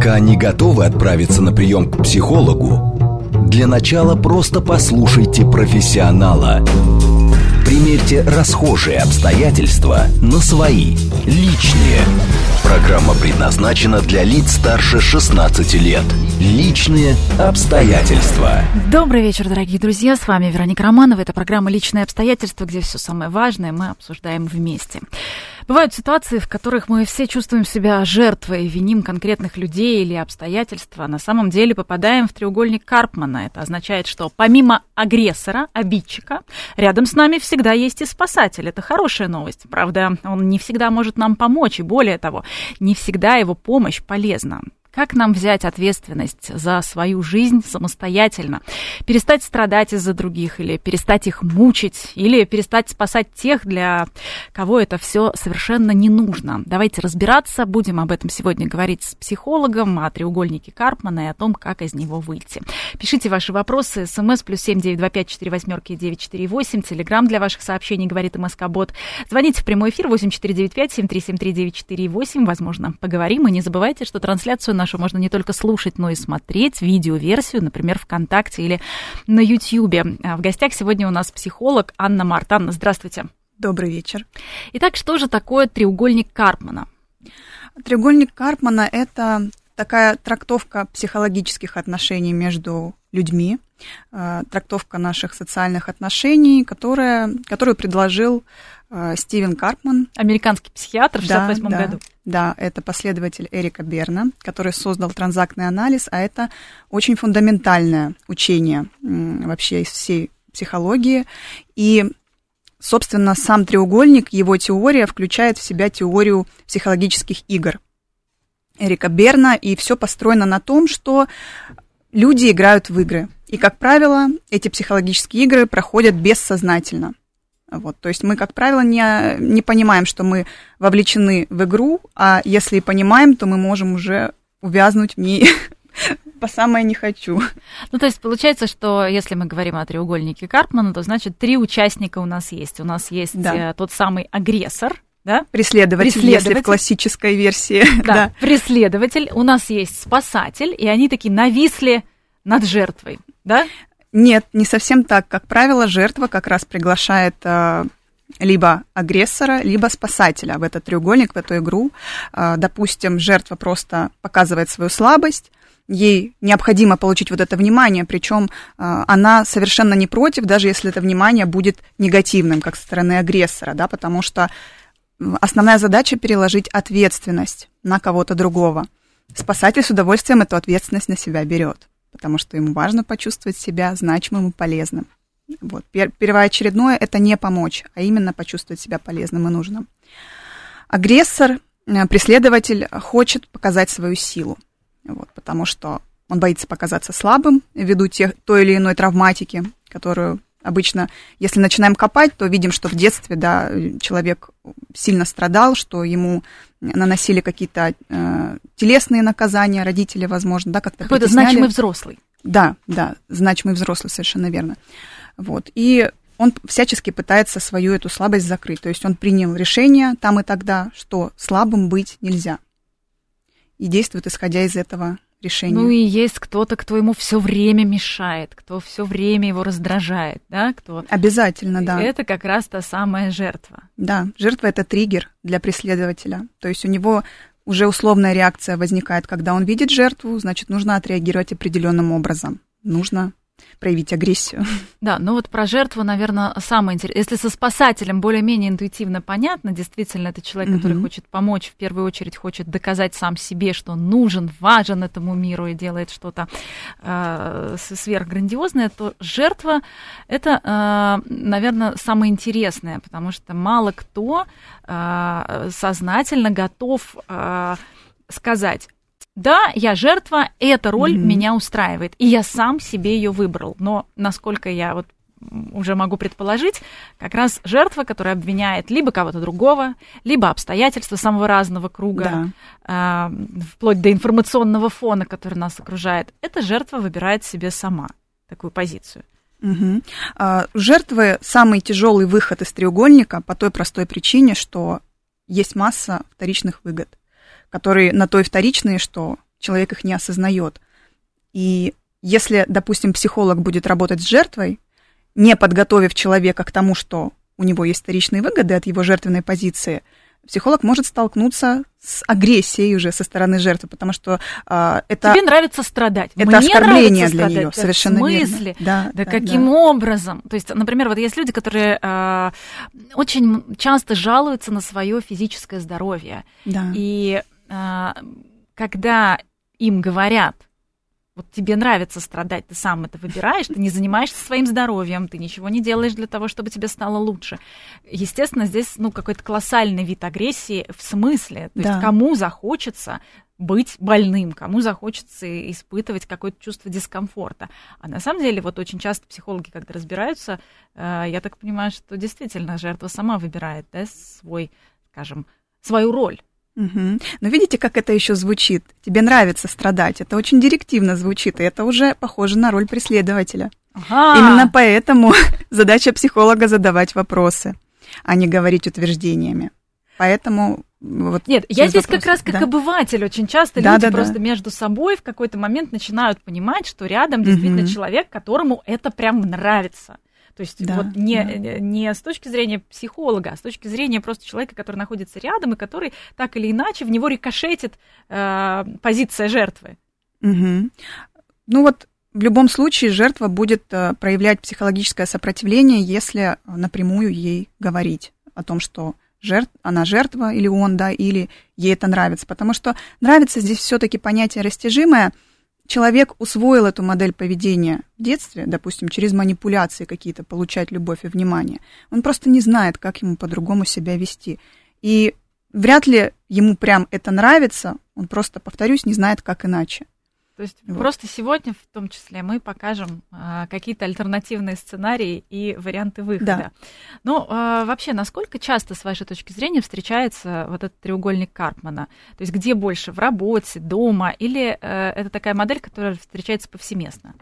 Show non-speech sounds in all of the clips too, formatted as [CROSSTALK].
Пока не готовы отправиться на прием к психологу, для начала просто послушайте профессионала. Примерьте расхожие обстоятельства на свои, личные. Программа предназначена для лиц старше 16 лет. Личные обстоятельства. Добрый вечер, дорогие друзья. С вами Вероника Романова. Это программа «Личные обстоятельства», где все самое важное мы обсуждаем вместе. Бывают ситуации, в которых мы все чувствуем себя жертвой, виним конкретных людей или обстоятельства. На самом деле попадаем в треугольник Карпмана. Это означает, что помимо агрессора, обидчика, рядом с нами всегда есть и спасатель. Это хорошая новость. Правда, он не всегда может нам помочь, и более того, не всегда его помощь полезна. Как нам взять ответственность за свою жизнь самостоятельно? Перестать страдать из-за других, или перестать их мучить, или перестать спасать тех, для кого это все совершенно не нужно. Давайте разбираться. Будем об этом сегодня говорить с психологом, о треугольнике Карпмана и о том, как из него выйти. Пишите ваши вопросы. СМС плюс семь девять два пять четыре восьмерки девять четыре восемь. Телеграмм для ваших сообщений говорит МСК Бот. Звоните в прямой эфир восемь четыре девять пять семь три семь три девять четыре восемь. Возможно, поговорим. И не забывайте, что трансляцию нашу можно не только слушать, но и смотреть видеоверсию, например, ВКонтакте или на Ютьюбе. А в гостях сегодня у нас психолог Анна Март. Анна, здравствуйте. Добрый вечер. Итак, что же такое треугольник Карпмана? Треугольник Карпмана – это такая трактовка психологических отношений между людьми, э, трактовка наших социальных отношений, которая, которую предложил э, Стивен Карпман. Американский психиатр в 1968 да, году. Да, это последователь Эрика Берна, который создал транзактный анализ, а это очень фундаментальное учение вообще из всей психологии. И собственно, сам треугольник, его теория включает в себя теорию психологических игр Эрика Берна, и все построено на том, что люди играют в игры. И, как правило, эти психологические игры проходят бессознательно. Вот, то есть мы, как правило, не, не понимаем, что мы вовлечены в игру, а если и понимаем, то мы можем уже увязнуть в ней [LAUGHS] по самое не хочу. Ну, то есть получается, что если мы говорим о треугольнике Карпмана, то значит три участника у нас есть. У нас есть да. Э, тот самый агрессор, да? Преследователь, преследователь, если в классической версии. Да, [LAUGHS] да, преследователь. У нас есть спасатель, и они такие нависли над жертвой, да? Нет, не совсем так. Как правило, жертва как раз приглашает э, либо агрессора, либо спасателя в этот треугольник, в эту игру. Э, допустим, жертва просто показывает свою слабость, ей необходимо получить вот это внимание, причем э, она совершенно не против, даже если это внимание будет негативным, как со стороны агрессора, да, потому что основная задача переложить ответственность на кого-то другого. Спасатель с удовольствием эту ответственность на себя берет потому что ему важно почувствовать себя значимым и полезным. Вот. Первоочередное – это не помочь, а именно почувствовать себя полезным и нужным. Агрессор, э, преследователь хочет показать свою силу, вот, потому что он боится показаться слабым ввиду тех, той или иной травматики, которую обычно, если начинаем копать, то видим, что в детстве да, человек сильно страдал, что ему наносили какие-то э, телесные наказания, родители, возможно, да, как-то Какой-то значимый взрослый. Да, да, значимый взрослый, совершенно верно. Вот, и он всячески пытается свою эту слабость закрыть. То есть он принял решение там и тогда, что слабым быть нельзя. И действует, исходя из этого решения. Ну и есть кто-то, кто ему все время мешает, кто все время его раздражает, да, кто. Обязательно, да. Это как раз та самая жертва. Да, жертва это триггер для преследователя. То есть у него уже условная реакция возникает, когда он видит жертву, значит, нужно отреагировать определенным образом. Нужно проявить агрессию. [LAUGHS] Да, ну вот про жертву, наверное, самое интересное. Если со спасателем более-менее интуитивно понятно, действительно, это человек, который угу. хочет помочь, в первую очередь хочет доказать сам себе, что он нужен, важен этому миру и делает что-то э, сверхграндиозное, то жертва это, э, наверное, самое интересное, потому что мало кто э, сознательно готов э, сказать, да, я жертва, эта роль mm-hmm. меня устраивает, и я сам себе ее выбрал. Но насколько я вот уже могу предположить, как раз жертва, которая обвиняет либо кого-то другого, либо обстоятельства самого разного круга, да. э, вплоть до информационного фона, который нас окружает, эта жертва выбирает себе сама такую позицию. Угу. А, жертвы самый тяжелый выход из треугольника по той простой причине, что есть масса вторичных выгод которые на то и вторичные, что человек их не осознает. И если, допустим, психолог будет работать с жертвой, не подготовив человека к тому, что у него есть вторичные выгоды от его жертвенной позиции, психолог может столкнуться с агрессией уже со стороны жертвы, потому что э, это... Тебе нравится страдать. Это Мне оскорбление для страдать. нее, совершенно В смысле? верно. Да, да, да каким да. образом? То есть, например, вот есть люди, которые э, очень часто жалуются на свое физическое здоровье. Да. И когда им говорят, вот тебе нравится страдать, ты сам это выбираешь, ты не занимаешься своим здоровьем, ты ничего не делаешь для того, чтобы тебе стало лучше. Естественно, здесь ну, какой-то колоссальный вид агрессии в смысле. То Да. есть кому захочется быть больным, кому захочется испытывать какое-то чувство дискомфорта. А на самом деле, вот очень часто психологи, когда разбираются, э, я так понимаю, что действительно жертва сама выбирает да, свой, скажем, свою роль. Мгм. Но видите, как это еще звучит? Тебе нравится страдать. Это очень директивно звучит, и это уже похоже на роль преследователя. Ага. Именно поэтому [LAUGHS] задача психолога задавать вопросы, а не говорить утверждениями. Поэтому вот Нет, я здесь вопрос- как раз как да. обыватель. Очень часто Да, люди да, да. просто между собой в какой-то момент начинают понимать, что рядом действительно Мгм. человек, которому это прям нравится. То есть Да, вот не, да. не с точки зрения психолога, а с точки зрения просто человека, который находится рядом и который так или иначе в него рикошетит э, позиция жертвы. Мгм. Ну вот в любом случае жертва будет э, проявлять психологическое сопротивление, если напрямую ей говорить о том, что жертв, она жертва или он, да, или ей это нравится. Потому что нравится здесь все-таки понятие растяжимое. Человек усвоил эту модель поведения в детстве, допустим, через манипуляции какие-то получать любовь и внимание. Он просто не знает, как ему по-другому себя вести. И вряд ли ему прям это нравится, он просто, повторюсь, не знает, как иначе. То есть Вот. просто сегодня в том числе мы покажем а, какие-то альтернативные сценарии и варианты выхода. Да. Ну, а, вообще, насколько часто, с вашей точки зрения, встречается вот этот треугольник Карпмана? То есть где больше, в работе, дома, или э, это такая модель, которая встречается повсеместно?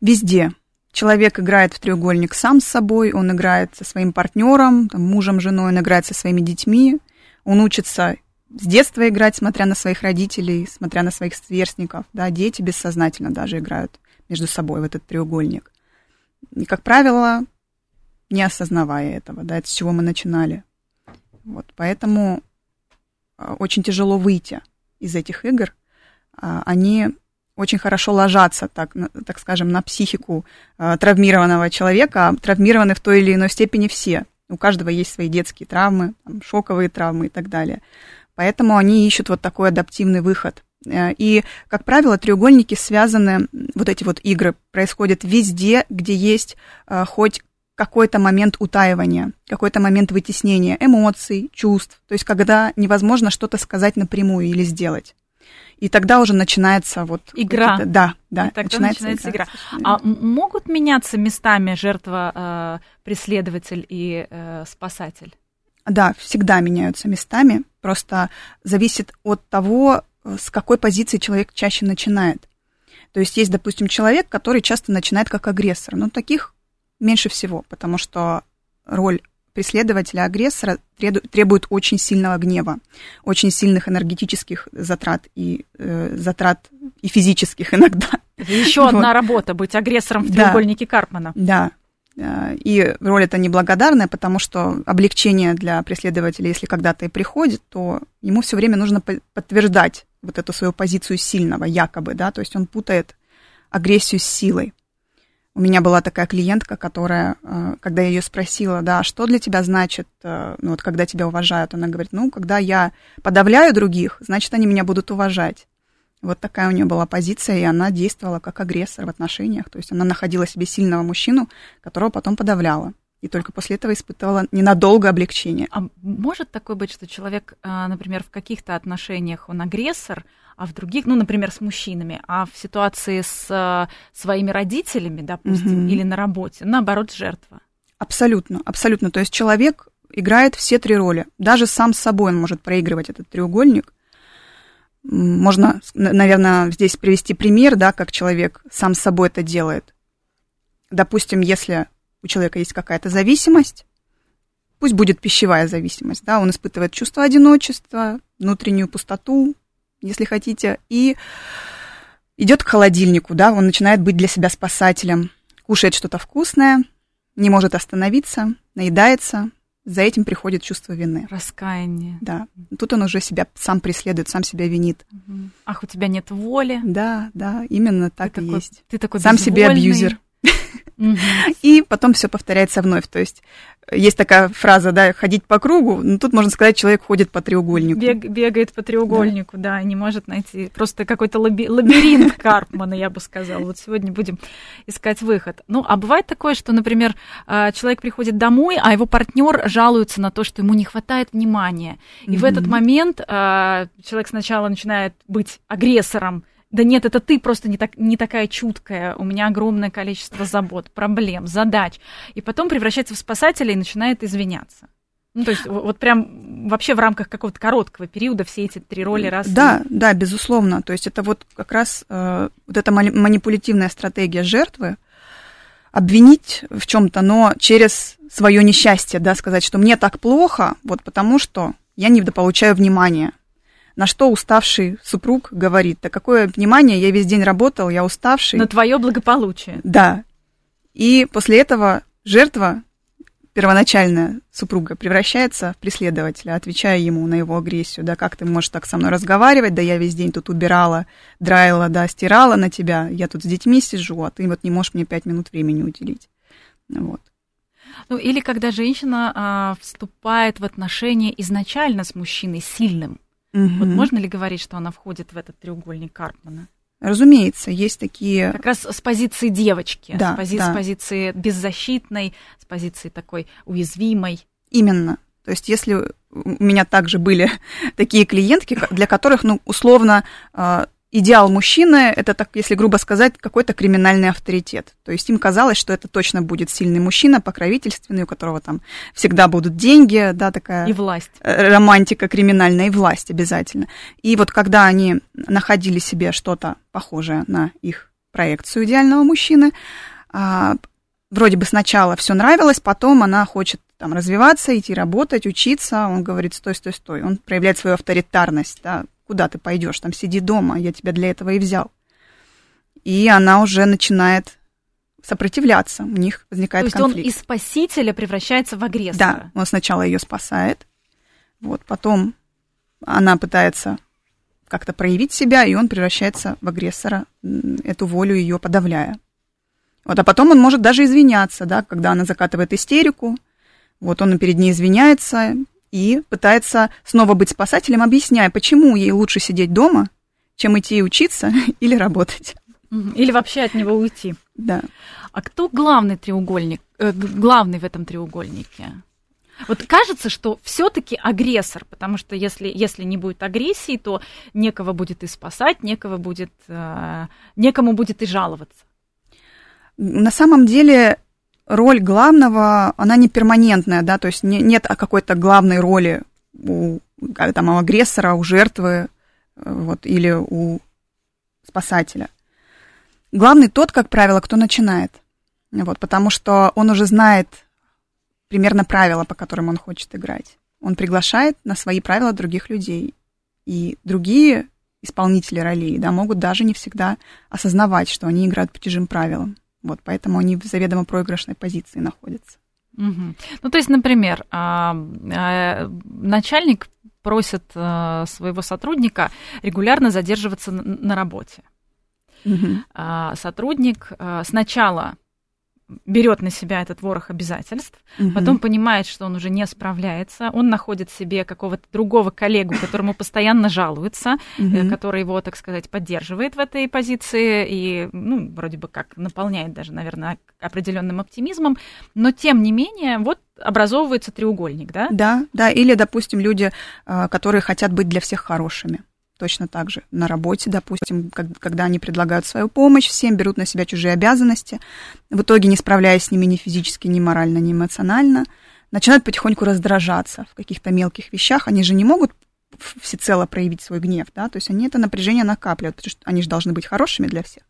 Везде. Человек играет в треугольник сам с собой, он играет со своим партнером, там, мужем, женой, он играет со своими детьми, он учится с детства играть, смотря на своих родителей, смотря на своих сверстников. Да, дети бессознательно даже играют между собой в этот треугольник. И, как правило, не осознавая этого, да, это с чего мы начинали. Вот, поэтому а, очень тяжело выйти из этих игр. А, Они очень хорошо ложатся, так, так скажем, на психику а, травмированного человека, а травмированы в той или иной степени все. У каждого есть свои детские травмы, там, шоковые травмы и так далее. Поэтому они ищут вот такой адаптивный выход. Э, И, как правило, треугольники связаны, вот эти вот игры происходят везде, где есть э, хоть какой-то момент утаивания, какой-то момент вытеснения эмоций, чувств, то есть когда невозможно что-то сказать напрямую или сделать. И тогда уже начинается вот... Игра. Да, да. И тогда начинается игра. совершенно А могут меняться местами жертва, э, преследователь и э, спасатель? Да, всегда меняются местами. Просто зависит от того, э, с какой позиции человек чаще начинает. То есть есть, допустим, человек, который часто начинает как агрессор. Но таких меньше всего, потому что роль преследователя-агрессора треду- требует очень сильного гнева, очень сильных энергетических затрат и э, затрат и физических [LAUGHS] иногда. Еще Вот. одна работа быть агрессором в Да. треугольнике Карпмана. Да. Э, И роль эта неблагодарная, потому что облегчение для преследователя, если когда-то и приходит, то ему все время нужно по- подтверждать вот эту свою позицию сильного, якобы, да, то есть он путает агрессию с силой. У меня была такая клиентка, которая, э, когда я ее спросила, да, что для тебя значит, э, ну вот когда тебя уважают, она говорит, ну, когда я подавляю других, значит, они меня будут уважать. Вот такая у нее была позиция, и она действовала как агрессор в отношениях. То есть она находила себе сильного мужчину, которого потом подавляла. И только после этого испытывала ненадолго облегчение. А может такое быть, что человек, а, например, в каких-то отношениях он агрессор, а в других, ну, например, с мужчинами, а в ситуации с а, своими родителями, допустим, Мгм. или на работе, наоборот, жертва? Абсолютно, абсолютно. То есть человек играет все три роли. Даже сам с собой он может проигрывать этот треугольник. Можно, наверное, здесь привести пример, да, как человек сам с собой это делает. Допустим, если у человека есть какая-то зависимость, пусть будет пищевая зависимость, да, он испытывает чувство одиночества, внутреннюю пустоту, если хотите, и идет к холодильнику, да, он начинает быть для себя спасателем, кушает что-то вкусное, не может остановиться, наедается, за этим приходит чувство вины. Раскаяние. Да. Тут он уже себя сам преследует, сам себя винит. Ах, у тебя нет воли. Да, да, именно так ты и такой, есть. Ты такой Сам себе безвольный. И потом все повторяется вновь. То есть есть такая фраза, да, ходить по кругу, но тут можно сказать, человек ходит по треугольнику. Бег, бегает по треугольнику, да. да, не может найти. Просто какой-то лаби- лабиринт Карпмана, я бы сказала. Вот сегодня будем искать выход. Ну, а бывает такое, что, например, а, человек приходит домой, а его партнер жалуется на то, что ему не хватает внимания. И mm-hmm. в этот момент а, человек сначала начинает быть агрессором, да нет, это ты просто не, так, не такая чуткая, у меня огромное количество забот, проблем, задач. И потом превращается в спасателя и начинает извиняться. Ну, то есть вот прям вообще в рамках какого-то короткого периода все эти три роли раз. Да, да, безусловно. То есть это вот как раз э, вот эта манипулятивная стратегия жертвы, обвинить в чем-то, но через свое несчастье, да, сказать, что мне так плохо, вот потому что я не получаю внимания. На что уставший супруг говорит, да какое внимание, я весь день работал, я уставший. На твое благополучие. Да. И после этого жертва, первоначальная супруга, превращается в преследователя, отвечая ему на его агрессию, да, как ты можешь так со мной разговаривать, да я весь день тут убирала, драила, да, стирала на тебя, я тут с детьми сижу, а ты вот не можешь мне пять минут времени уделить. Вот. Ну, или когда женщина а, вступает в отношения изначально с мужчиной сильным, Угу. Вот можно ли говорить, что она входит в этот треугольник Карпмана? Разумеется, есть такие... Как раз с позиции девочки, да, с, пози... да. с позиции беззащитной, с позиции такой уязвимой. Именно. То есть если у меня также были [LAUGHS] такие клиентки, для которых, ну, условно, а, идеал мужчины, это, так, если грубо сказать, какой-то криминальный авторитет. То есть им казалось, что это точно будет сильный мужчина, покровительственный, у которого там всегда будут деньги, да, такая... И власть. Э, романтика криминальная, и власть обязательно. И вот когда они находили себе что-то похожее на их проекцию идеального мужчины, а, вроде бы сначала все нравилось, потом она хочет там развиваться, идти работать, учиться, он говорит, стой, стой, стой. Он проявляет свою авторитарность, да, куда ты пойдешь, там сиди дома, я тебя для этого и взял. И она уже начинает сопротивляться, у них возникает То есть конфликт. он из спасителя превращается в агрессора. Да, он сначала ее спасает, вот, потом она пытается как-то проявить себя, и он превращается в агрессора, эту волю ее подавляя. Вот, а потом он может даже извиняться, да, когда она закатывает истерику, вот он перед ней извиняется, и пытается снова быть спасателем, объясняя, почему ей лучше сидеть дома, чем идти учиться [LAUGHS] или работать. Или вообще от него уйти. Да. А кто главный треугольник, э, главный в этом треугольнике? Вот кажется, что все-таки агрессор, потому что если, если не будет агрессии, то некого будет и спасать, некого будет, э, некому будет и жаловаться. На самом деле роль главного, она не перманентная, да, то есть не, нет какой-то главной роли у, там, у агрессора, у жертвы, вот, или у спасателя. Главный тот, как правило, кто начинает, вот, потому что он уже знает примерно правила, по которым он хочет играть. Он приглашает на свои правила других людей, и другие исполнители ролей, да, могут даже не всегда осознавать, что они играют по чужим правилам. Вот, поэтому они в заведомо проигрышной позиции находятся. Угу. Ну, то есть, например, а, а, начальник просит а, своего сотрудника регулярно задерживаться на работе. Угу. Сотрудник сначала берет на себя этот ворох обязательств, угу. потом понимает, что он уже не справляется, он находит себе какого-то другого коллегу, которому постоянно жалуется, угу. который его, так сказать, поддерживает в этой позиции и, ну, вроде бы как наполняет даже, наверное, определенным оптимизмом, но тем не менее, вот образовывается треугольник, да? Да, да, или, допустим, люди, а, которые хотят быть для всех хорошими точно так же на работе, допустим, когда они предлагают свою помощь всем, берут на себя чужие обязанности, в итоге не справляясь с ними ни физически, ни морально, ни эмоционально, начинают потихоньку раздражаться в каких-то мелких вещах. Они же не могут всецело проявить свой гнев, да, то есть они это напряжение накапливают, потому что они же должны быть хорошими для всех.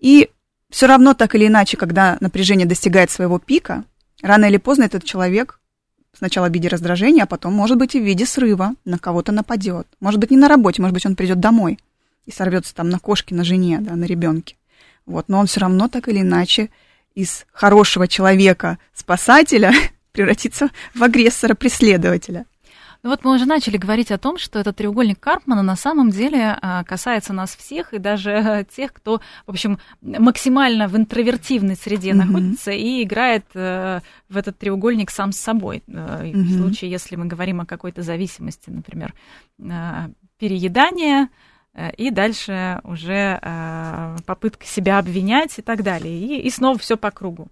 И все равно так или иначе, когда напряжение достигает своего пика, рано или поздно этот человек сначала в виде раздражения, а потом, может быть, и в виде срыва, на кого-то нападет. Может быть, не на работе, может быть, он придет домой и сорвется там на кошке, на жене, да, на ребенке. Вот, но он все равно так или иначе из хорошего человека, спасателя, [LAUGHS] превратится в агрессора-преследователя. Ну вот мы уже начали говорить о том, что этот треугольник Карпмана на самом деле а, касается нас всех и даже тех, кто, в общем, максимально в интровертивной среде mm-hmm. находится и играет э, в этот треугольник сам с собой. Mm-hmm. В случае, если мы говорим о какой-то зависимости, например, переедания, э, и дальше уже попытка себя обвинять и так далее. И, и снова все по кругу.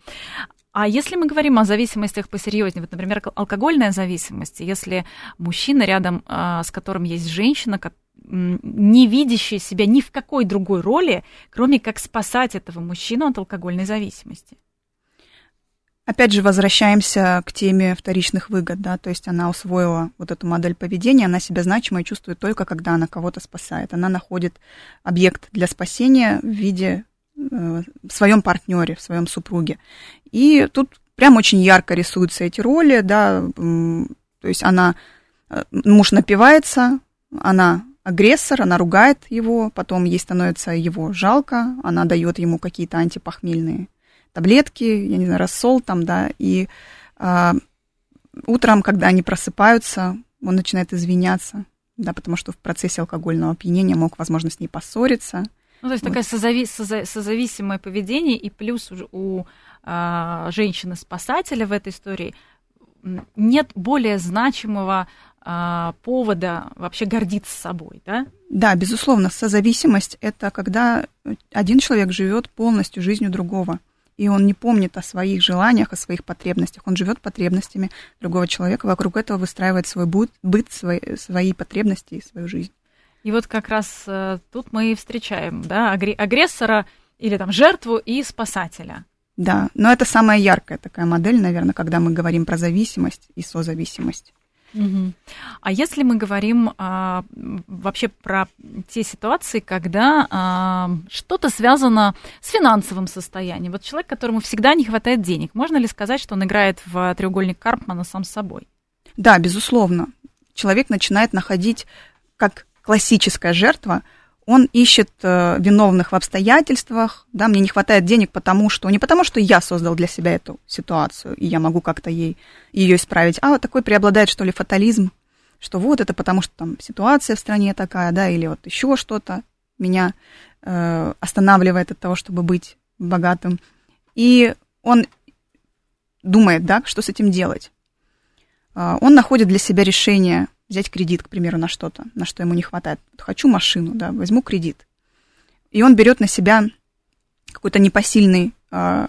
А если мы говорим о зависимостях посерьезнее, вот, например, алкогольная зависимость, если мужчина рядом, а, с которым есть женщина, не видящая себя ни в какой другой роли, кроме как спасать этого мужчину от алкогольной зависимости. Опять же, возвращаемся к теме вторичных выгод, да, то есть она усвоила вот эту модель поведения, она себя значимой чувствует только, когда она кого-то спасает. Она находит объект для спасения в виде в своем партнере, в своем супруге. И тут прям очень ярко рисуются эти роли, да, то есть она, э, муж напивается, она агрессор, она ругает его, потом ей становится его жалко, она дает ему какие-то антипохмельные таблетки, я не знаю, рассол там, да, и а, утром, когда они просыпаются, он начинает извиняться, да, потому что в процессе алкогольного опьянения мог, возможно, с ней поссориться, ну, то есть такое созави, соза, созависимое поведение, и плюс у а, женщины-спасателя в этой истории нет более значимого а, повода вообще гордиться собой, да? Да, безусловно, созависимость – это когда один человек живет полностью жизнью другого, и он не помнит о своих желаниях, о своих потребностях, он живет потребностями другого человека, вокруг этого выстраивает свой быт, быт свои, свои потребности и свою жизнь. И вот как раз э, тут мы и встречаем да, агрессора или там жертву и спасателя. Да, но это самая яркая такая модель, наверное, когда мы говорим про зависимость и созависимость. Угу. А если мы говорим а, вообще про те ситуации, когда а, что-то связано с финансовым состоянием, вот человек, которому всегда не хватает денег, можно ли сказать, что он играет в треугольник Карпмана сам с собой? Да, безусловно. Человек начинает находить как классическая жертва, он ищет э, виновных в обстоятельствах, да, мне не хватает денег потому что, не потому что я создал для себя эту ситуацию, и я могу как-то ей, ее исправить, а вот такой преобладает, что ли, фатализм, что вот это потому что там ситуация в стране такая, да, или вот еще что-то меня э, останавливает от того, чтобы быть богатым. И он думает, да, что с этим делать. Э, он находит для себя решение взять кредит, к примеру, на что-то, на что ему не хватает. Хочу машину, да, возьму кредит. И он берет на себя какой-то непосильный, э,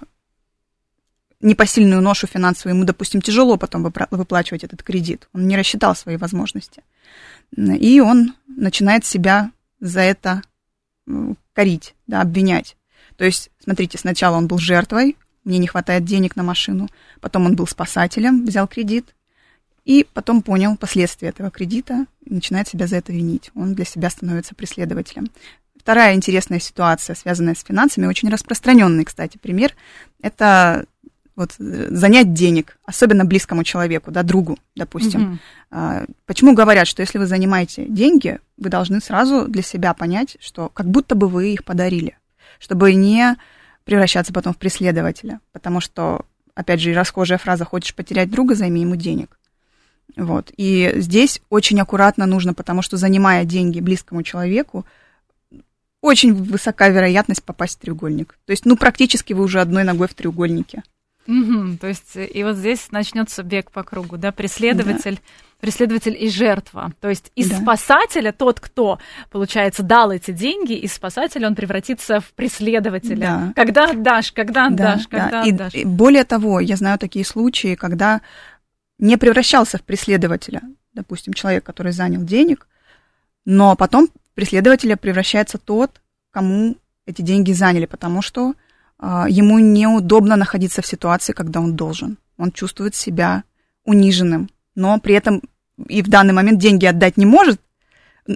непосильную ношу финансовую. Ему, допустим, тяжело потом выплачивать этот кредит. Он не рассчитал свои возможности. И он начинает себя за это корить, да, обвинять. То есть, смотрите, сначала он был жертвой, мне не хватает денег на машину, потом он был спасателем, взял кредит, и потом понял последствия этого кредита начинает себя за это винить. Он для себя становится преследователем. Вторая интересная ситуация, связанная с финансами, очень распространенный, кстати, пример, это вот занять денег, особенно близкому человеку, да, другу, допустим. Mm-hmm. Почему говорят, что если вы занимаете деньги, вы должны сразу для себя понять, что как будто бы вы их подарили, чтобы не превращаться потом в преследователя, потому что, опять же, расхожая фраза «хочешь потерять друга, займи ему денег». Вот. И здесь очень аккуратно нужно, потому что занимая деньги близкому человеку, очень высока вероятность попасть в треугольник. То есть, ну, практически вы уже одной ногой в треугольнике. Угу, то есть, и вот здесь начнется бег по кругу, да, преследователь, да. преследователь и жертва. То есть из да. спасателя тот, кто, получается, дал эти деньги, из спасателя он превратится в преследователя. Да. Когда отдашь, когда отдашь, да, когда да. отдашь. И, более того, я знаю такие случаи, когда не превращался в преследователя, допустим, человек, который занял денег, но потом преследователя превращается тот, кому эти деньги заняли, потому что э, ему неудобно находиться в ситуации, когда он должен. Он чувствует себя униженным, но при этом и в данный момент деньги отдать не может,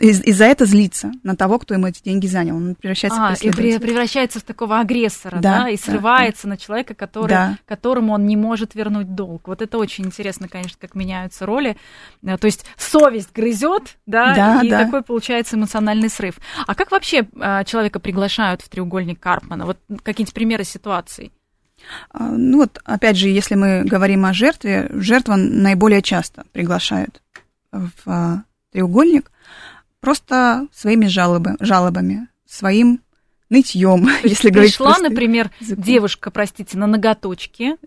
и, и за это злиться на того, кто ему эти деньги занял. Он превращается а, в и превращается в такого агрессора, да, Да, и да, срывается на человека, который, Да. которому он не может вернуть долг. Вот это очень интересно, конечно, как меняются роли. Э, То есть совесть грызет, да, Да, и да. такой получается эмоциональный срыв. А как вообще э, человека приглашают в треугольник Карпмана? Вот какие-нибудь примеры ситуаций? А, Ну вот, опять же, если мы говорим о жертве, жертва наиболее часто приглашают в а, треугольник просто своими жалобы, жалобами, своим нытьем, если говорить Пришла, например, языком. девушка, простите, на ноготочке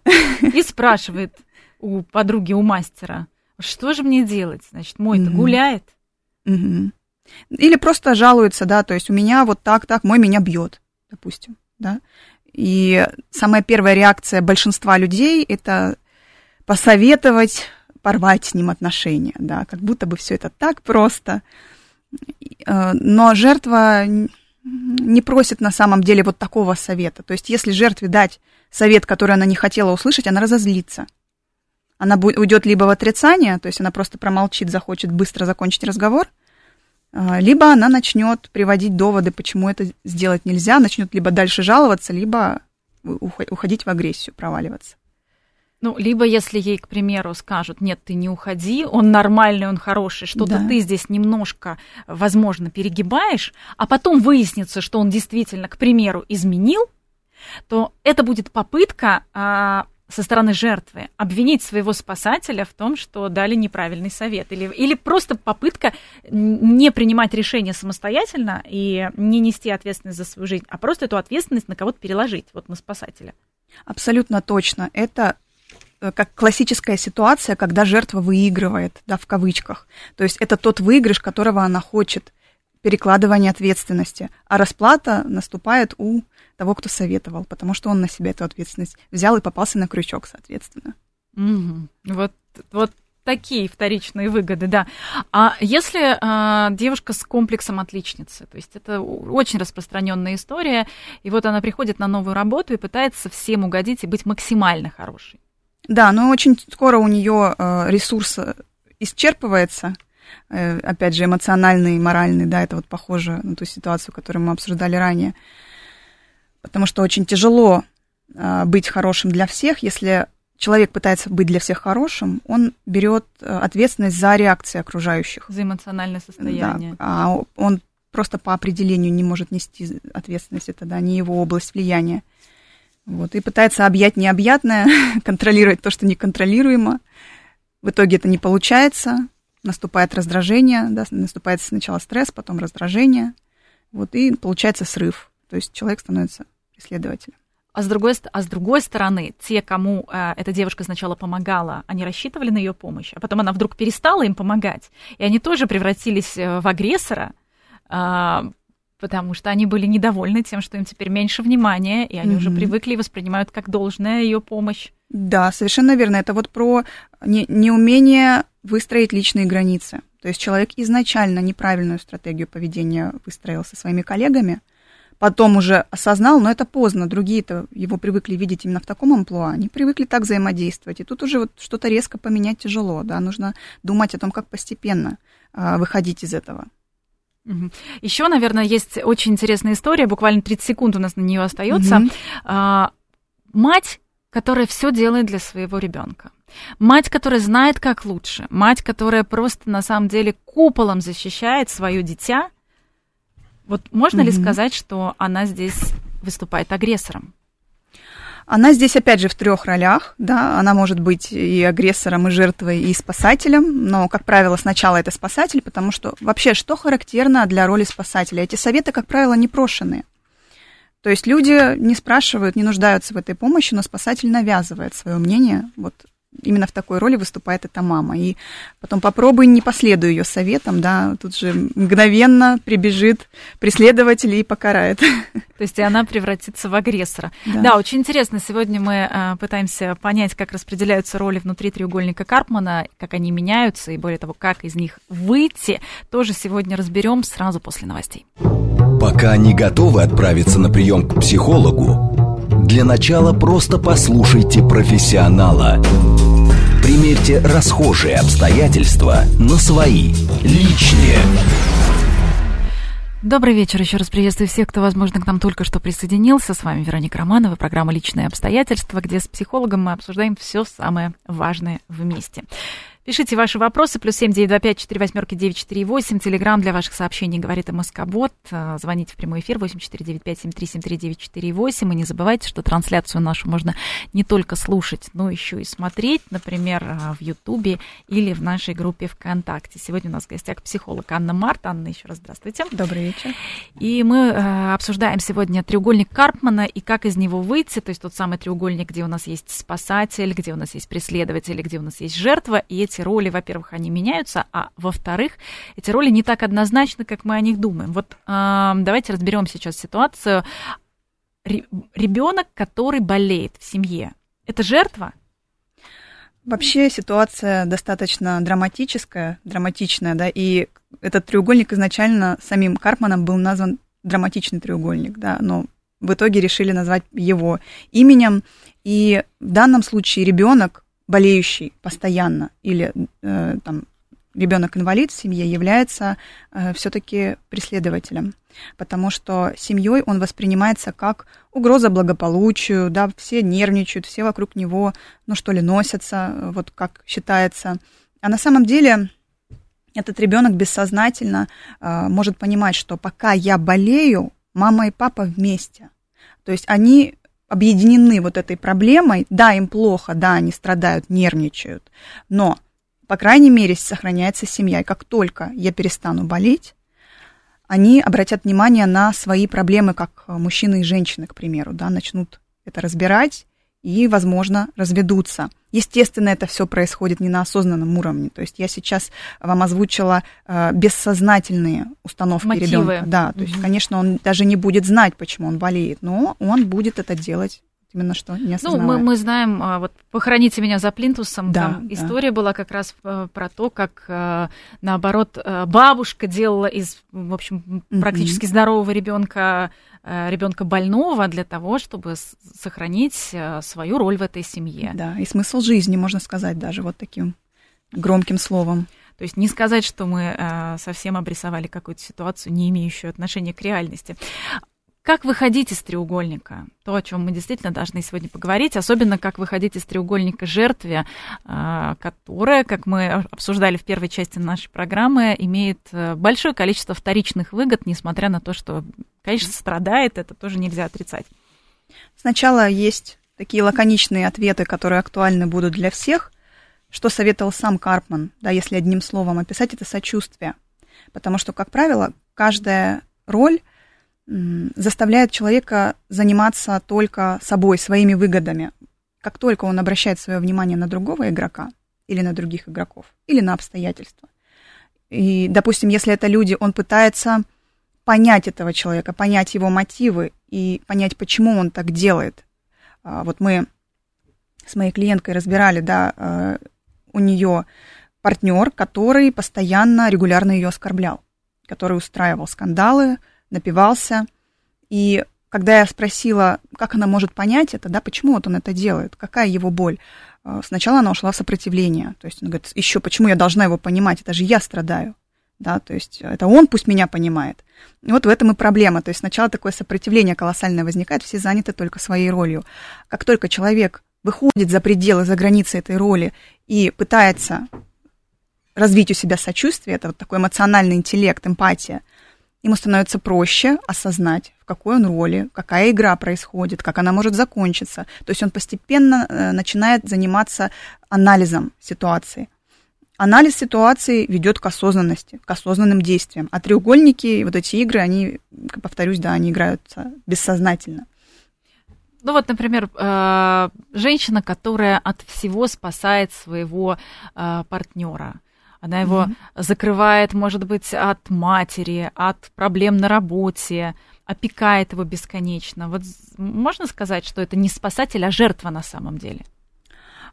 и спрашивает у подруги, у мастера, что же мне делать? Значит, мой-то Мгм. гуляет. Мгм. Или просто жалуется, да, то есть у меня вот так, так, мой меня бьет, допустим, да. И самая первая реакция большинства людей это посоветовать порвать с ним отношения, да, как будто бы все это так просто. Э, Но жертва не просит на самом деле вот такого совета. То есть если жертве дать совет, который она не хотела услышать, она разозлится. Она уйдет либо в отрицание, то есть она просто промолчит, захочет быстро закончить разговор, а, либо она начнет приводить доводы, почему это сделать нельзя, начнет либо дальше жаловаться, либо ухо- уходить в агрессию, проваливаться. Ну, либо если ей, к примеру, скажут, нет, ты не уходи, он нормальный, он хороший, что-то Да. ты здесь немножко, возможно, перегибаешь, а потом выяснится, что он действительно, к примеру, изменил, то это будет попытка а, со стороны жертвы обвинить своего спасателя в том, что дали неправильный совет. Или, или просто попытка не принимать решения самостоятельно и не нести ответственность за свою жизнь, а просто эту ответственность на кого-то переложить, вот на спасателя. Абсолютно точно. Это как классическая ситуация, когда жертва выигрывает, да, в кавычках. То есть это тот выигрыш, которого она хочет, перекладывание ответственности. А расплата наступает у того, кто советовал, потому что он на себя эту ответственность взял и попался на крючок, соответственно. Мгм. Вот, вот такие вторичные выгоды, да. А если а, девушка с комплексом отличницы, то есть это очень распространенная история, и вот она приходит на новую работу и пытается всем угодить и быть максимально хорошей. Да, но очень скоро у нее ресурс э, исчерпывается. Э, Опять же, эмоциональный, моральный, да, это вот похоже на ту ситуацию, которую мы обсуждали ранее. Потому что очень тяжело э, быть хорошим для всех. Если человек пытается быть для всех хорошим, он берет э, ответственность за реакции окружающих. За эмоциональное состояние. Да, а он просто по определению не может нести ответственность, это да, не его область влияния. Вот, и пытается объять необъятное, [LAUGHS] контролировать то, что неконтролируемо. В итоге это не получается, наступает раздражение, да, наступает сначала стресс, потом раздражение, вот, и получается срыв. То есть человек становится преследователем. А с, другой, а с другой стороны, те, кому э, эта девушка сначала помогала, они рассчитывали на ее помощь, а потом она вдруг перестала им помогать, и они тоже превратились э, в агрессора, а, потому что они были недовольны тем, что им теперь меньше внимания, и они уже Мгм. привыкли и воспринимают как должное ее помощь. Да, совершенно верно. Это вот про не- неумение выстроить личные границы. То есть человек изначально неправильную стратегию поведения выстроил со своими коллегами, потом уже осознал, но это поздно. Другие-то его привыкли видеть именно в таком амплуа, они привыкли так взаимодействовать. И тут уже вот что-то резко поменять тяжело, да, нужно думать о том, как постепенно а, выходить из этого. Еще, наверное, есть очень интересная история, буквально 30 секунд у нас на нее остается. Мгм. А, мать, которая все делает для своего ребенка. Мать, которая знает, как лучше. Мать, которая просто на самом деле куполом защищает свое дитя. Вот можно ли Мгм. сказать, что она здесь выступает агрессором? Она здесь, опять же, в трех ролях, да, она может быть и агрессором, и жертвой, и спасателем, но, как правило, сначала это спасатель, потому что вообще, что характерно для роли спасателя? Эти советы, как правило, непрошенные. То есть люди не спрашивают, не нуждаются в этой помощи, но спасатель навязывает свое мнение. Вот именно в такой роли выступает эта мама. И потом попробуй не последуй ее советам, да, тут же мгновенно прибежит преследователь и покарает. То есть и она превратится в агрессора. Да. Да, очень интересно. Сегодня мы а, пытаемся понять, как распределяются роли внутри треугольника Карпмана, как они меняются, и более того, как из них выйти. Тоже сегодня разберем сразу после новостей. Пока не готовы отправиться на прием к психологу, для начала просто послушайте профессионала. Примерьте расхожие обстоятельства на свои, личные. Добрый вечер. Еще раз приветствую всех, кто, возможно, к нам только что присоединился. С вами Вероника Романова, программа «Личные обстоятельства», где с психологом мы обсуждаем все самое важное вместе. Пишите ваши вопросы. Плюс семь девять два пять четыре восьмерки девять четыре восемь. Телеграмм для ваших сообщений говорит МСК-бот. А, звоните в прямой эфир восемь четыре девять пять семь три семь три девять четыре восемь. И не забывайте, что трансляцию нашу можно не только слушать, но еще и смотреть, например, а, в Ютубе или в нашей группе ВКонтакте. Сегодня у нас в гостях психолог Анна Март. Анна, еще раз здравствуйте. Добрый вечер. И мы э, обсуждаем сегодня треугольник Карпмана и как из него выйти. То есть тот самый треугольник, где у нас есть спасатель, где у нас есть преследователь, где у нас есть жертва. И эти эти роли, во-первых, они меняются, а во-вторых, эти роли не так однозначны, как мы о них думаем. Вот э, давайте разберем сейчас ситуацию. Ребенок, который болеет в семье, это жертва? Вообще ситуация достаточно драматическая, драматичная, да, и этот треугольник изначально самим Карпманом был назван драматичный треугольник, да, но в итоге решили назвать его именем. И в данном случае ребенок болеющий постоянно или э, там ребенок-инвалид в семье является э, все-таки преследователем, потому что семьей он воспринимается как угроза благополучию, да, все нервничают, все вокруг него, ну что ли, носятся, вот как считается. А на самом деле этот ребенок бессознательно э, может понимать, что пока я болею, мама и папа вместе. То есть они объединены вот этой проблемой, да, им плохо, да, они страдают, нервничают, но, по крайней мере, сохраняется семья. И как только я перестану болеть, они обратят внимание на свои проблемы, как мужчины и женщины, к примеру, да, начнут это разбирать и, возможно, разведутся. Естественно, это все происходит не на осознанном уровне. То есть я сейчас вам озвучила э, бессознательные установки Мотивы. ребенка. Да, то угу. есть, конечно, он даже не будет знать, почему он болеет, но он будет это делать именно что не Ну, мы, мы знаем, а, вот «Похороните меня за плинтусом», да, там да. история была как раз э, про то, как, э, наоборот, э, бабушка делала из, в общем, практически mm-hmm. здорового ребенка ребенка больного для того, чтобы сохранить свою роль в этой семье. Да, и смысл жизни, можно сказать, даже вот таким громким словом. То есть не сказать, что мы совсем обрисовали какую-то ситуацию, не имеющую отношения к реальности. Как выходить из треугольника? То, о чем мы действительно должны сегодня поговорить, особенно как выходить из треугольника жертве, а, которая, как мы обсуждали в первой части нашей программы, имеет э, большое количество вторичных выгод, несмотря на то, что, конечно, страдает, это тоже нельзя отрицать. Сначала есть такие лаконичные ответы, которые актуальны будут для всех. Что советовал сам Карпман, да, если одним словом описать, это сочувствие. Потому что, как правило, каждая роль – заставляет человека заниматься только собой, своими выгодами. Как только он обращает свое внимание на другого игрока или на других игроков, или на обстоятельства. И, допустим, если это люди, он пытается понять этого человека, понять его мотивы и понять, почему он так делает. А, вот мы с моей клиенткой разбирали, да, а, у нее партнер, который постоянно, регулярно ее оскорблял, который устраивал скандалы, напивался. И когда я спросила, как она может понять это, да, почему вот он это делает, какая его боль, э, сначала она ушла в сопротивление. То есть она говорит, еще почему я должна его понимать, это же я страдаю. Да, то есть это он пусть меня понимает. И вот в этом и проблема. То есть сначала такое сопротивление колоссальное возникает, все заняты только своей ролью. Как только человек выходит за пределы, за границы этой роли и пытается развить у себя сочувствие, это вот такой эмоциональный интеллект, эмпатия – ему становится проще осознать, в какой он роли, какая игра происходит, как она может закончиться. То есть он постепенно э, начинает заниматься анализом ситуации. Анализ ситуации ведет к осознанности, к осознанным действиям. А треугольники, вот эти игры, они, повторюсь, да, они играются бессознательно. Ну вот, например, э, женщина, которая от всего спасает своего э, партнера. Она его mm-hmm. закрывает, может быть, от матери, от проблем на работе, опекает его бесконечно. Вот можно сказать, что это не спасатель, а жертва на самом деле?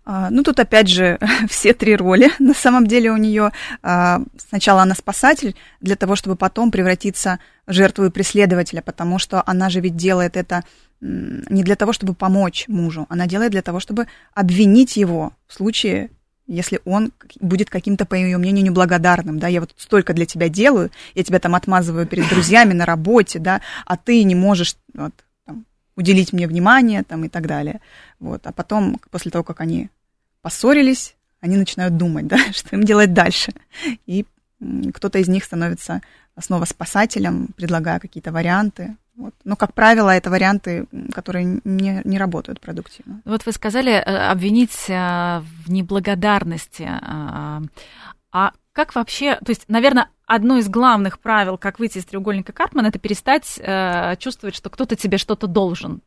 А, ну, тут опять же [LAUGHS] все три роли. [LAUGHS] На самом деле у нее а, сначала она спасатель для того, чтобы потом превратиться в жертву и преследователя, потому что она же ведь делает это не для того, чтобы помочь мужу, она делает для того, чтобы обвинить его в случае если он будет каким-то, по ее мнению, неблагодарным, да, я вот столько для тебя делаю, я тебя там отмазываю перед друзьями на работе, да, а ты не можешь вот, там, уделить мне внимание, там, и так далее, вот, а потом, после того, как они поссорились, они начинают думать, [LAUGHS] да, что им делать дальше, и кто-то из них становится снова спасателем, предлагая какие-то варианты, вот. Но, как правило, это варианты, которые не, не работают продуктивно. Вот вы сказали э, обвинить э, в неблагодарности. Э, а как вообще, то есть, наверное, одно из главных правил, как выйти из треугольника Карпмана, это перестать чувствовать, что кто-то тебе что-то должен.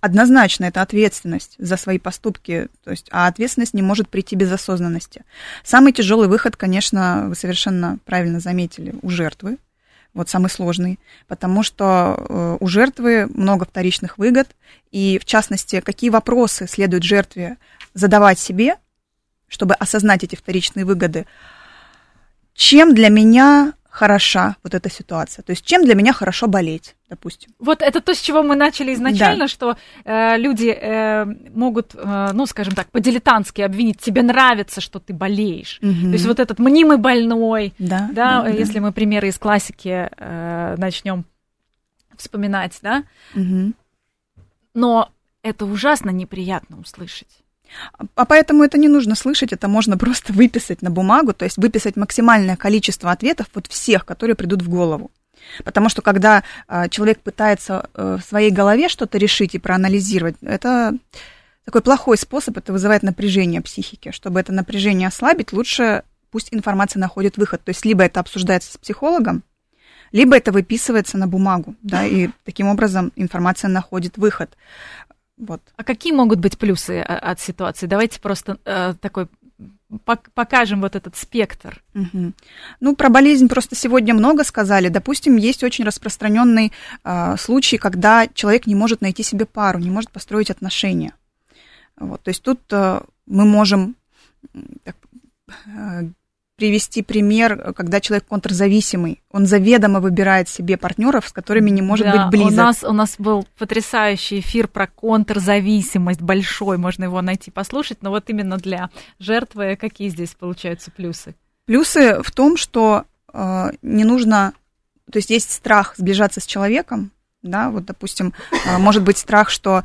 Однозначно, это ответственность за свои поступки, то есть, а ответственность не может прийти без осознанности. Самый тяжелый выход, конечно, вы совершенно правильно заметили, у жертвы, вот самый сложный, потому что э, у жертвы много вторичных выгод, и в частности, какие вопросы следует жертве задавать себе, чтобы осознать эти вторичные выгоды. Чем для меня хороша вот эта ситуация. То есть чем для меня хорошо болеть, допустим. Вот это то, с чего мы начали изначально, да. что э, люди э, могут, э, ну, скажем так, по-дилетантски обвинить, тебе нравится, что ты болеешь. Угу. То есть вот этот мнимый больной, да, да, да если да. мы примеры из классики э, начнем вспоминать, да. Угу. Но это ужасно неприятно услышать. А поэтому это не нужно слышать, это можно просто выписать на бумагу, то есть выписать максимальное количество ответов, вот всех, которые придут в голову. Потому что когда а, человек пытается а, в своей голове что-то решить и проанализировать, это такой плохой способ, это вызывает напряжение психики. Чтобы это напряжение ослабить, лучше пусть информация находит выход. То есть либо это обсуждается с психологом, либо это выписывается на бумагу, да, и таким образом информация находит выход. Вот. А какие могут быть плюсы а, от ситуации? Давайте просто э, такой покажем вот этот спектр. Угу. Ну, про болезнь просто сегодня много сказали. Допустим, есть очень распространенный э, случай, когда человек не может найти себе пару, не может построить отношения. Вот, то есть тут э, мы можем э, привести пример, когда человек контрзависимый. Он заведомо выбирает себе партнеров, с которыми не может да, быть близок. У нас, у нас был потрясающий эфир про контрзависимость большой, можно его найти, послушать. Но вот именно для жертвы какие здесь получаются плюсы? Плюсы в том, что э, не нужно, то есть есть страх сближаться с человеком, да, вот, допустим, э, может быть страх, что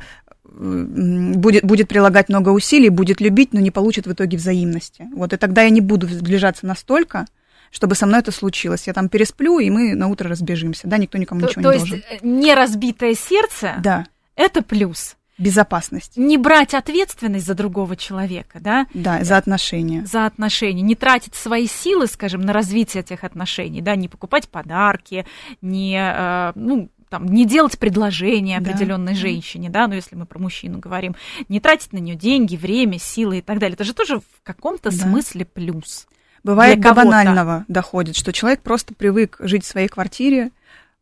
будет, будет прилагать много усилий, будет любить, но не получит в итоге взаимности. Вот, и тогда я не буду сближаться настолько, чтобы со мной это случилось. Я там пересплю, и мы на утро разбежимся. Да, никто никому то, ничего то не должен. То есть не разбитое сердце да. это плюс. Безопасность. Не брать ответственность за другого человека, да? Да, за отношения. За отношения. Не тратить свои силы, скажем, на развитие этих отношений, да, не покупать подарки, не, э, ну, там, не делать предложение определенной да. женщине, да, ну если мы про мужчину говорим, не тратить на нее деньги, время, силы и так далее. Это же тоже в каком-то да. смысле плюс. Бывает до банального доходит, что человек просто привык жить в своей квартире,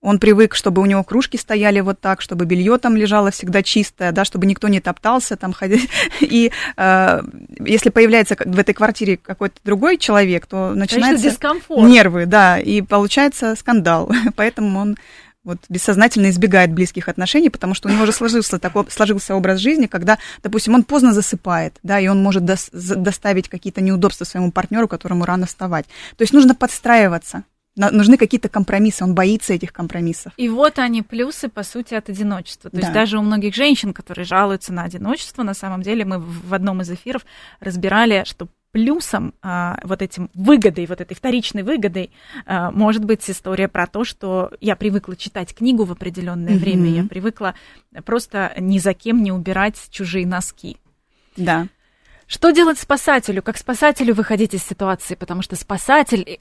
он привык, чтобы у него кружки стояли вот так, чтобы белье там лежало всегда чистое, да, чтобы никто не топтался там ходить. [LAUGHS] И э, если появляется в этой квартире какой-то другой человек, то начинается нервы, да, и получается скандал. [LAUGHS] Поэтому он вот бессознательно избегает близких отношений, потому что у него уже сложился, такой, сложился образ жизни, когда, допустим, он поздно засыпает, да, и он может дос, доставить какие-то неудобства своему партнеру, которому рано вставать. То есть нужно подстраиваться. Нужны какие-то компромиссы, он боится этих компромиссов. И вот они плюсы, по сути, от одиночества. То да. есть даже у многих женщин, которые жалуются на одиночество, на самом деле мы в одном из эфиров разбирали, что плюсом, а, вот этим выгодой, вот этой вторичной выгодой, а, может быть история про то, что я привыкла читать книгу в определенное mm-hmm. время, я привыкла просто ни за кем не убирать чужие носки. Да. Что делать спасателю? Как спасателю выходить из ситуации? Потому что спасатель,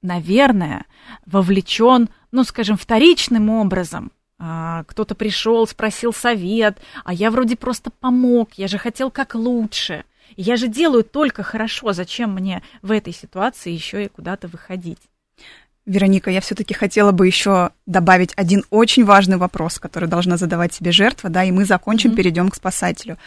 наверное, вовлечен, ну, скажем, вторичным образом а, кто-то пришел, спросил совет, а я вроде просто помог, я же хотел как лучше. Я же делаю только хорошо, зачем мне в этой ситуации еще и куда-то выходить? Вероника, я все-таки хотела бы еще добавить один очень важный вопрос, который должна задавать себе жертва, да, и мы закончим, mm-hmm. перейдем к спасателю.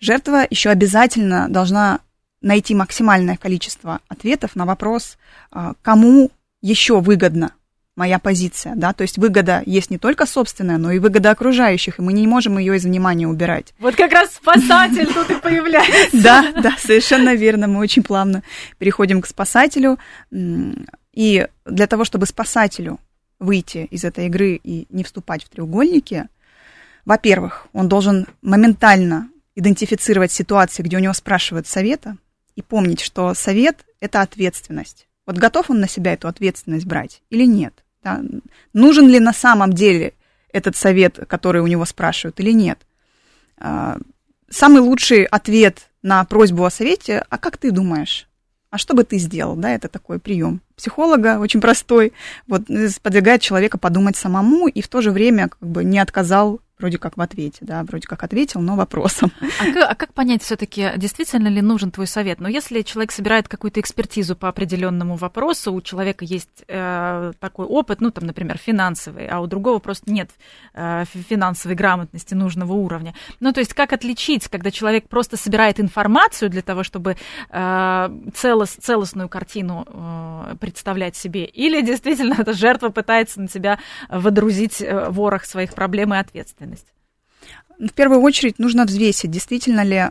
Жертва еще обязательно должна найти максимальное количество ответов на вопрос, а, кому еще выгодно моя позиция, да, то есть выгода есть не только собственная, но и выгода окружающих, и мы не можем ее из внимания убирать. Вот как раз спасатель тут и появляется. Да, да, совершенно верно, мы очень плавно переходим к спасателю, и для того, чтобы спасателю выйти из этой игры и не вступать в треугольники, во-первых, он должен моментально идентифицировать ситуации, где у него спрашивают совета, и помнить, что совет – это ответственность. Вот готов он на себя эту ответственность брать или нет? Да? Нужен ли на самом деле этот совет, который у него спрашивают, или нет? А, самый лучший ответ на просьбу о совете, а как ты думаешь? А что бы ты сделал? Да, это такой прием психолога, очень простой, вот, подвигает человека подумать самому и в то же время как бы не отказал вроде как в ответе, да, вроде как ответил, но вопросом. [LAUGHS] А как, а как понять все-таки, действительно ли нужен твой совет? Ну, если человек собирает какую-то экспертизу по определенному вопросу, у человека есть э, такой опыт, ну, там, например, финансовый, а у другого просто нет э, финансовой грамотности нужного уровня. Ну, то есть, как отличить, когда человек просто собирает информацию для того, чтобы э, целос, целостную картину э, представлять себе, или действительно [LAUGHS] эта жертва пытается на себя водрузить э, ворох своих проблем и ответственности? Ответственность? В первую очередь нужно взвесить, действительно ли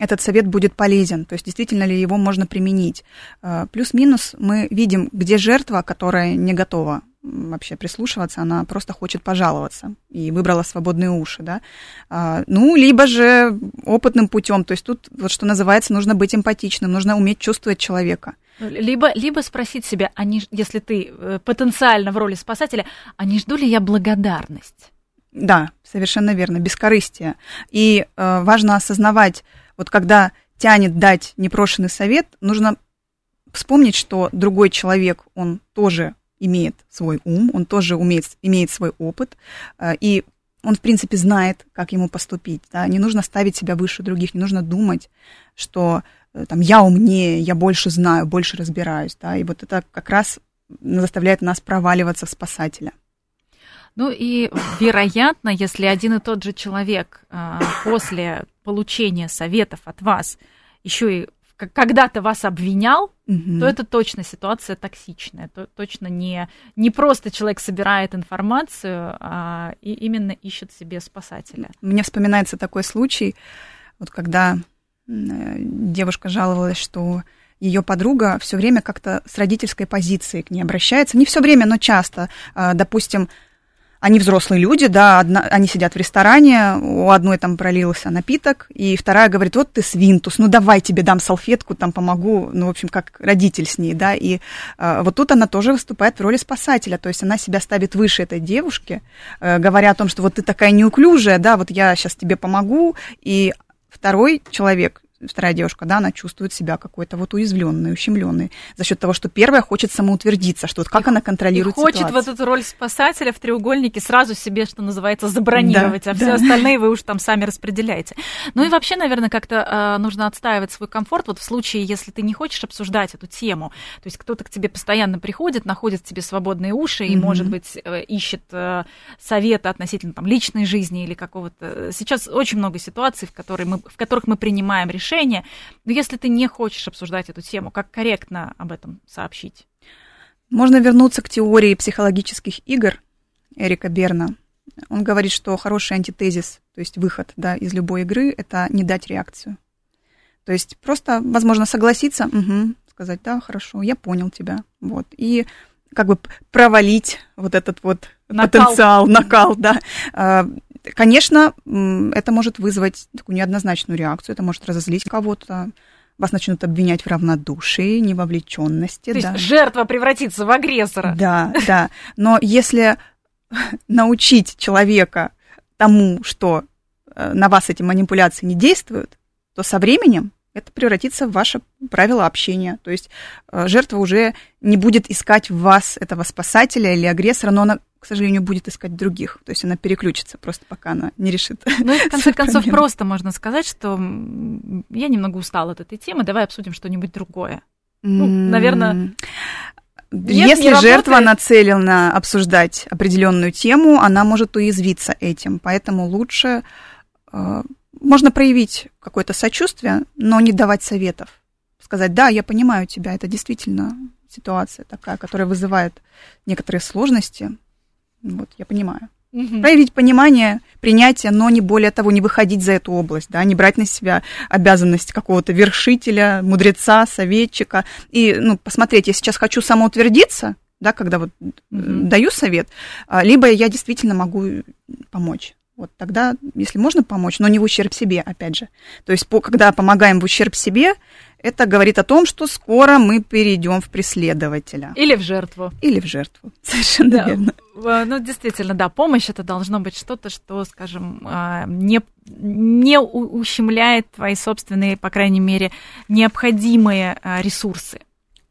этот совет будет полезен, то есть действительно ли его можно применить. Э, плюс-минус мы видим, где жертва, которая не готова вообще прислушиваться, она просто хочет пожаловаться и выбрала свободные уши, да. А, ну, либо же опытным путем, то есть тут, вот что называется, нужно быть эмпатичным, нужно уметь чувствовать человека. Либо, либо спросить себя, они, если ты э, потенциально в роли спасателя, а не жду ли я благодарность? Да, совершенно верно, бескорыстие. И э, важно осознавать, вот когда тянет дать непрошенный совет, нужно вспомнить, что другой человек, он тоже имеет свой ум, он тоже умеет, имеет свой опыт, э, и он, в принципе, знает, как ему поступить. Да? Не нужно ставить себя выше других, не нужно думать, что э, там, я умнее, я больше знаю, больше разбираюсь. Да? И вот это как раз заставляет нас проваливаться в спасателя. Ну и, вероятно, если один и тот же человек а, после получения советов от вас еще и когда-то вас обвинял, угу. то это точно ситуация токсичная. То, точно не, не просто человек собирает информацию, а и именно ищет себе спасателя. Мне вспоминается такой случай, вот когда девушка жаловалась, что ее подруга все время как-то с родительской позиции к ней обращается. Не все время, но часто. А, допустим, они взрослые люди, да, одна, они сидят в ресторане, у одной там пролился напиток, и вторая говорит, вот ты свинтус, ну давай тебе дам салфетку, там помогу, ну, в общем, как родитель с ней, да, и э, вот тут она тоже выступает в роли спасателя, то есть она себя ставит выше этой девушки, э, говоря о том, что вот ты такая неуклюжая, да, вот я сейчас тебе помогу, и второй человек вторая девушка, да, она чувствует себя какой-то вот уязвленной, ущемленной за счет того, что первая хочет самоутвердиться, что вот как и, она контролирует и хочет ситуацию. вот эту роль спасателя в треугольнике сразу себе, что называется, забронировать, да, а да. все остальные вы уж там сами распределяете. Ну и вообще, наверное, как-то э, нужно отстаивать свой комфорт вот в случае, если ты не хочешь обсуждать эту тему, то есть кто-то к тебе постоянно приходит, находит тебе свободные уши и, mm-hmm. может быть, э, ищет э, совета относительно там личной жизни или какого-то. Сейчас очень много ситуаций, в, которые мы, в которых мы принимаем решения решение. Но если ты не хочешь обсуждать эту тему, как корректно об этом сообщить? Можно вернуться к теории психологических игр Эрика Берна. Он говорит, что хороший антитезис, то есть выход да, из любой игры, это не дать реакцию. То есть просто, возможно, согласиться, угу, сказать, да, хорошо, я понял тебя. Вот. И как бы провалить вот этот вот накал. потенциал, накал, да. Конечно, это может вызвать такую неоднозначную реакцию, это может разозлить кого-то, вас начнут обвинять в равнодушии, невовлеченности. То да. есть жертва превратится в агрессора. Да, да. Но если [LAUGHS] научить человека тому, что э, на вас эти манипуляции не действуют, то со временем это превратится в ваше правило общения. То есть э, жертва уже не будет искать в вас этого спасателя или агрессора, но она к сожалению, будет искать других. То есть она переключится просто пока она не решит. [LAUGHS] Ну и в конце концов просто можно сказать, что я немного устала от этой темы, давай обсудим что-нибудь другое. Ну, наверное... Нет, Если жертва нацелена обсуждать определенную тему, она может уязвиться этим. Поэтому лучше э, можно проявить какое-то сочувствие, но не давать советов. Сказать, да, я понимаю тебя, это действительно ситуация такая, которая вызывает некоторые сложности, вот, я понимаю. Угу. Проявить понимание, принятие, но не более того, не выходить за эту область, да, не брать на себя обязанность какого-то вершителя, мудреца, советчика. И, ну, посмотреть, я сейчас хочу самоутвердиться, да, когда вот угу. даю совет, а, либо я действительно могу помочь. Вот тогда, если можно помочь, но не в ущерб себе, опять же. То есть, по, когда помогаем в ущерб себе, это говорит о том, что скоро мы перейдем в преследователя. Или в жертву. Или в жертву. [LAUGHS] Совершенно да. верно. Ну, действительно, да, помощь это должно быть что-то, что, скажем, а, не, не ущемляет твои собственные, по крайней мере, необходимые а, ресурсы.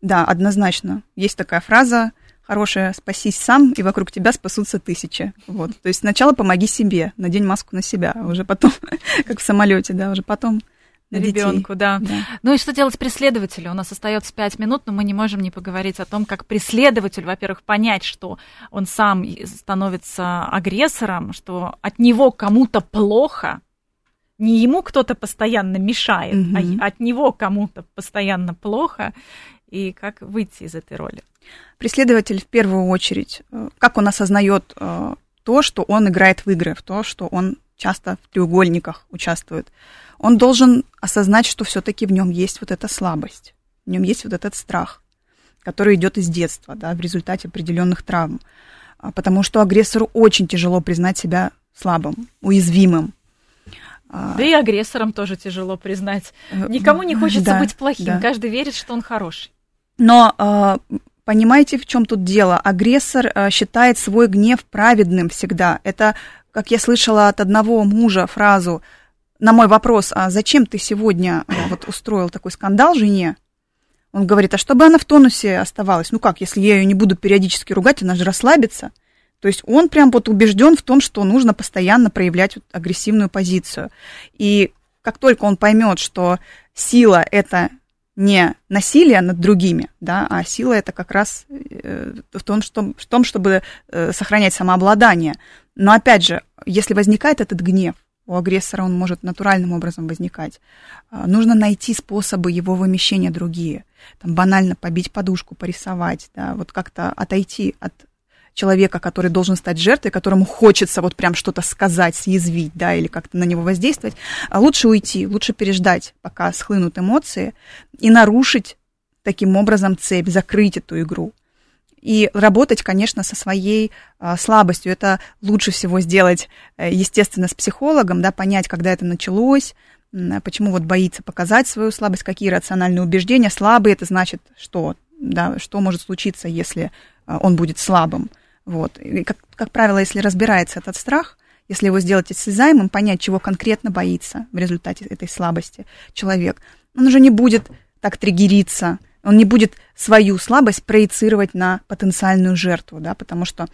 Да, однозначно. Есть такая фраза хорошее «спасись сам, и вокруг тебя спасутся тысячи». Вот. То есть сначала помоги себе, надень маску на себя, а уже потом, [LAUGHS] как в самолете, да, уже потом на ребенку, да. да. Ну и что делать преследователю? У нас остается пять минут, но мы не можем не поговорить о том, как преследователь, во-первых, понять, что он сам становится агрессором, что от него кому-то плохо, не ему кто-то постоянно мешает, угу. а от него кому-то постоянно плохо, и как выйти из этой роли? Преследователь в первую очередь, э, как он осознает э, то, что он играет в игры, в то, что он часто в треугольниках участвует. Он должен осознать, что все-таки в нем есть вот эта слабость, в нем есть вот этот страх, который идет из детства, да, в результате определенных травм. А, потому что агрессору очень тяжело признать себя слабым, уязвимым. А, да и агрессорам тоже тяжело признать. Э, Никому не хочется да, быть плохим, да. каждый верит, что он хороший. Но а, понимаете, в чем тут дело? Агрессор а, считает свой гнев праведным всегда. Это, как я слышала от одного мужа фразу на мой вопрос, а зачем ты сегодня а, вот устроил такой скандал жене? Он говорит, а чтобы она в тонусе оставалась. Ну как, если я ее не буду периодически ругать, она же расслабится. То есть он прям вот убежден в том, что нужно постоянно проявлять вот агрессивную позицию. И как только он поймет, что сила это не насилие над другими, да, а сила это как раз э, в том, что, в том, чтобы э, сохранять самообладание. Но опять же, если возникает этот гнев, у агрессора он может натуральным образом возникать. А, нужно найти способы его вымещения другие. Там банально побить подушку, порисовать, да, вот как-то отойти от человека, который должен стать жертвой, которому хочется вот прям что-то сказать, съязвить, да, или как-то на него воздействовать, а лучше уйти, лучше переждать, пока схлынут эмоции, и нарушить таким образом цепь, закрыть эту игру. И работать, конечно, со своей а, слабостью. Это лучше всего сделать, э, естественно, с психологом, да, понять, когда это началось, почему вот боится показать свою слабость, какие рациональные убеждения. Слабый это значит что? Да, что может случиться, если а, он будет слабым. Вот. И, как, как правило, если разбирается этот страх, если его сделать осязаемым, понять, чего конкретно боится в результате этой слабости человек, он уже не будет так триггериться, он не будет свою слабость проецировать на потенциальную жертву, да, потому что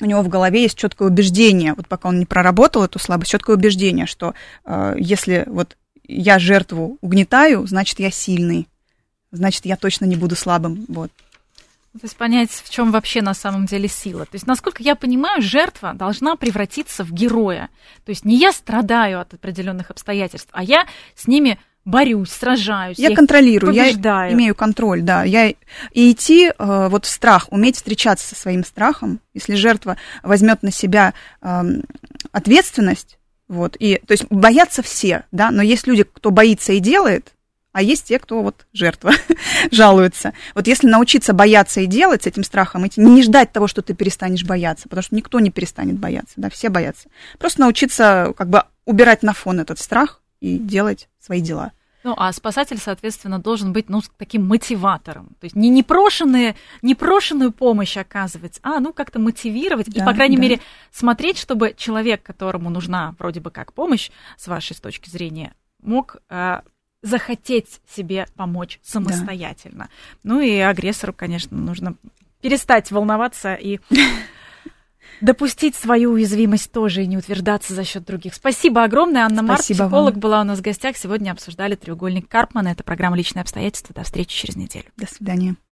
у него в голове есть четкое убеждение, вот пока он не проработал эту слабость, четкое убеждение, что э, если вот я жертву угнетаю, значит я сильный, значит я точно не буду слабым, вот. То есть понять, в чем вообще на самом деле сила. То есть, насколько я понимаю, жертва должна превратиться в героя. То есть не я страдаю от определенных обстоятельств, а я с ними борюсь, сражаюсь. Я, я контролирую, побеждаю. я имею контроль, да. Я, и идти э, вот в страх, уметь встречаться со своим страхом, если жертва возьмет на себя э, ответственность, вот, и, то есть боятся все, да, но есть люди, кто боится и делает, а есть те, кто вот жертва, [LAUGHS] жалуется. Вот если научиться бояться и делать с этим страхом, идти, не ждать того, что ты перестанешь бояться, потому что никто не перестанет бояться, да, все боятся. Просто научиться как бы убирать на фон этот страх и делать свои дела. Ну, а спасатель, соответственно, должен быть, ну, таким мотиватором. То есть не непрошенные, непрошенную помощь оказывать, а, ну, как-то мотивировать да, и, по крайней да. мере, смотреть, чтобы человек, которому нужна вроде бы как помощь, с вашей с точки зрения, мог э, захотеть себе помочь самостоятельно. Да. Ну и агрессору, конечно, нужно перестать волноваться и [LAUGHS] допустить свою уязвимость тоже и не утверждаться за счет других. Спасибо огромное. Анна Март, психолог, вам. была у нас в гостях. Сегодня обсуждали треугольник Карпмана. Это программа «Личные обстоятельства». До встречи через неделю. До свидания.